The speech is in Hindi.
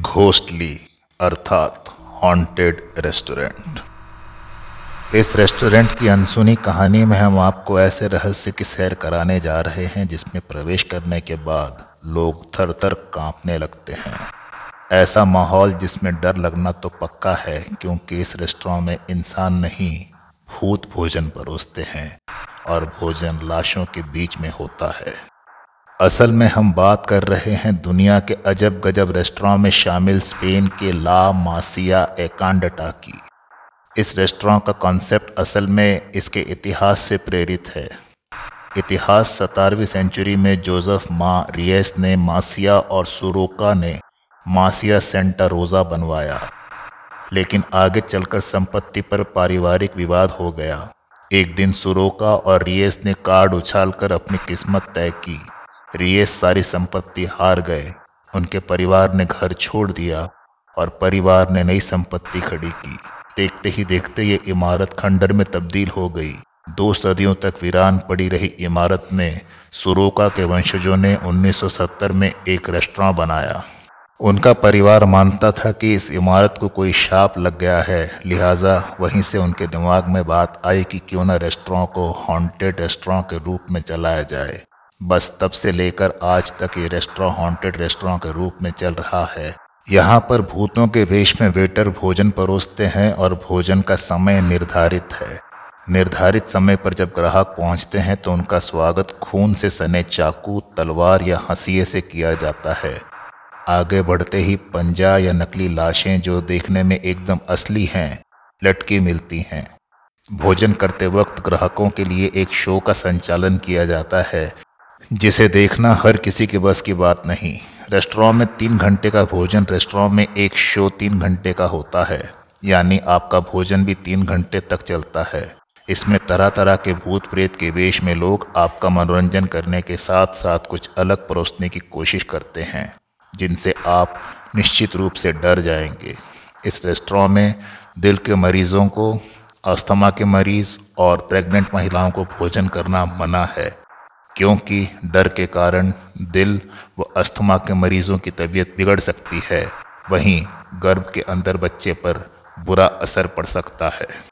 घोस्टली अर्थात हॉन्टेड रेस्टोरेंट इस रेस्टोरेंट की अनसुनी कहानी में हम आपको ऐसे रहस्य की सैर कराने जा रहे हैं जिसमें प्रवेश करने के बाद लोग थर थर कांपने लगते हैं। ऐसा माहौल जिसमें डर लगना तो पक्का है, क्योंकि इस रेस्टोरेंट में इंसान नहीं, भूत भोजन परोसते हैं और भोजन लाशों के बीच में होता है। असल में हम बात कर रहे हैं दुनिया के अजब गजब रेस्टोरेंट में शामिल स्पेन के ला मासिया एकांडटा की। इस रेस्टोरेंट का कॉन्सेप्ट असल में इसके इतिहास से प्रेरित है। इतिहास सतारहवीं सेंचुरी में जोसेफ मा रियस ने मासिया और सुरोका ने मासिया सेंटा रोज़ा बनवाया। लेकिन आगे चलकर संपत्ति पर पारिवारिक विवाद हो गया। एक दिन सुरोका और रियस ने कार्ड उछालकर अपनी किस्मत तय की। रियस सारी संपत्ति हार गए। उनके परिवार ने घर छोड़ दिया और परिवार ने नई संपत्ति खड़ी की। देखते ही देखते ये इमारत खंडर में तब्दील हो गई। दो सदियों तक वीरान पड़ी रही इमारत में सुरोका के वंशजों ने 1970 में एक रेस्टोरेंट बनाया। उनका परिवार मानता था कि इस इमारत को कोई शाप लग गया है। लिहाजा वहीं से उनके दिमाग में बात आई कि क्यों ना रेस्टोरेंट को हॉन्टेड रेस्टोरेंट के रूप में चलाया जाए। बस तब से लेकर आज तक ये रेस्टोरेंट हॉन्टेड रेस्टोरेंट के रूप में चल रहा है। यहाँ पर भूतों के वेश में वेटर भोजन परोसते हैं और भोजन का समय निर्धारित है। निर्धारित समय पर जब ग्राहक पहुँचते हैं तो उनका स्वागत खून से सने चाकू, तलवार या हंसिए से किया जाता है। आगे बढ़ते ही पंजा या नकली लाशें जो देखने में एकदम असली हैं, लटकी मिलती हैं। भोजन करते वक्त ग्राहकों के लिए एक शो का संचालन किया जाता है। जिसे देखना हर किसी के बस की बात नहीं। रेस्टोरेंट में तीन घंटे का भोजन रेस्टोरेंट में एक शो तीन घंटे का होता है, यानी आपका भोजन भी तीन घंटे तक चलता है। इसमें तरह तरह के भूत प्रेत के वेश में लोग आपका मनोरंजन करने के साथ साथ कुछ अलग परोसने की कोशिश करते हैं, जिनसे आप निश्चित रूप से डर जाएँगे। इस रेस्टोरेंट में दिल के मरीजों को, अस्थमा के मरीज़ और प्रेग्नेंट महिलाओं को भोजन करना मना है। क्योंकि डर के कारण दिल व अस्थमा के मरीजों की तबीयत बिगड़ सकती है। वहीं गर्भ के अंदर बच्चे पर बुरा असर पड़ सकता है।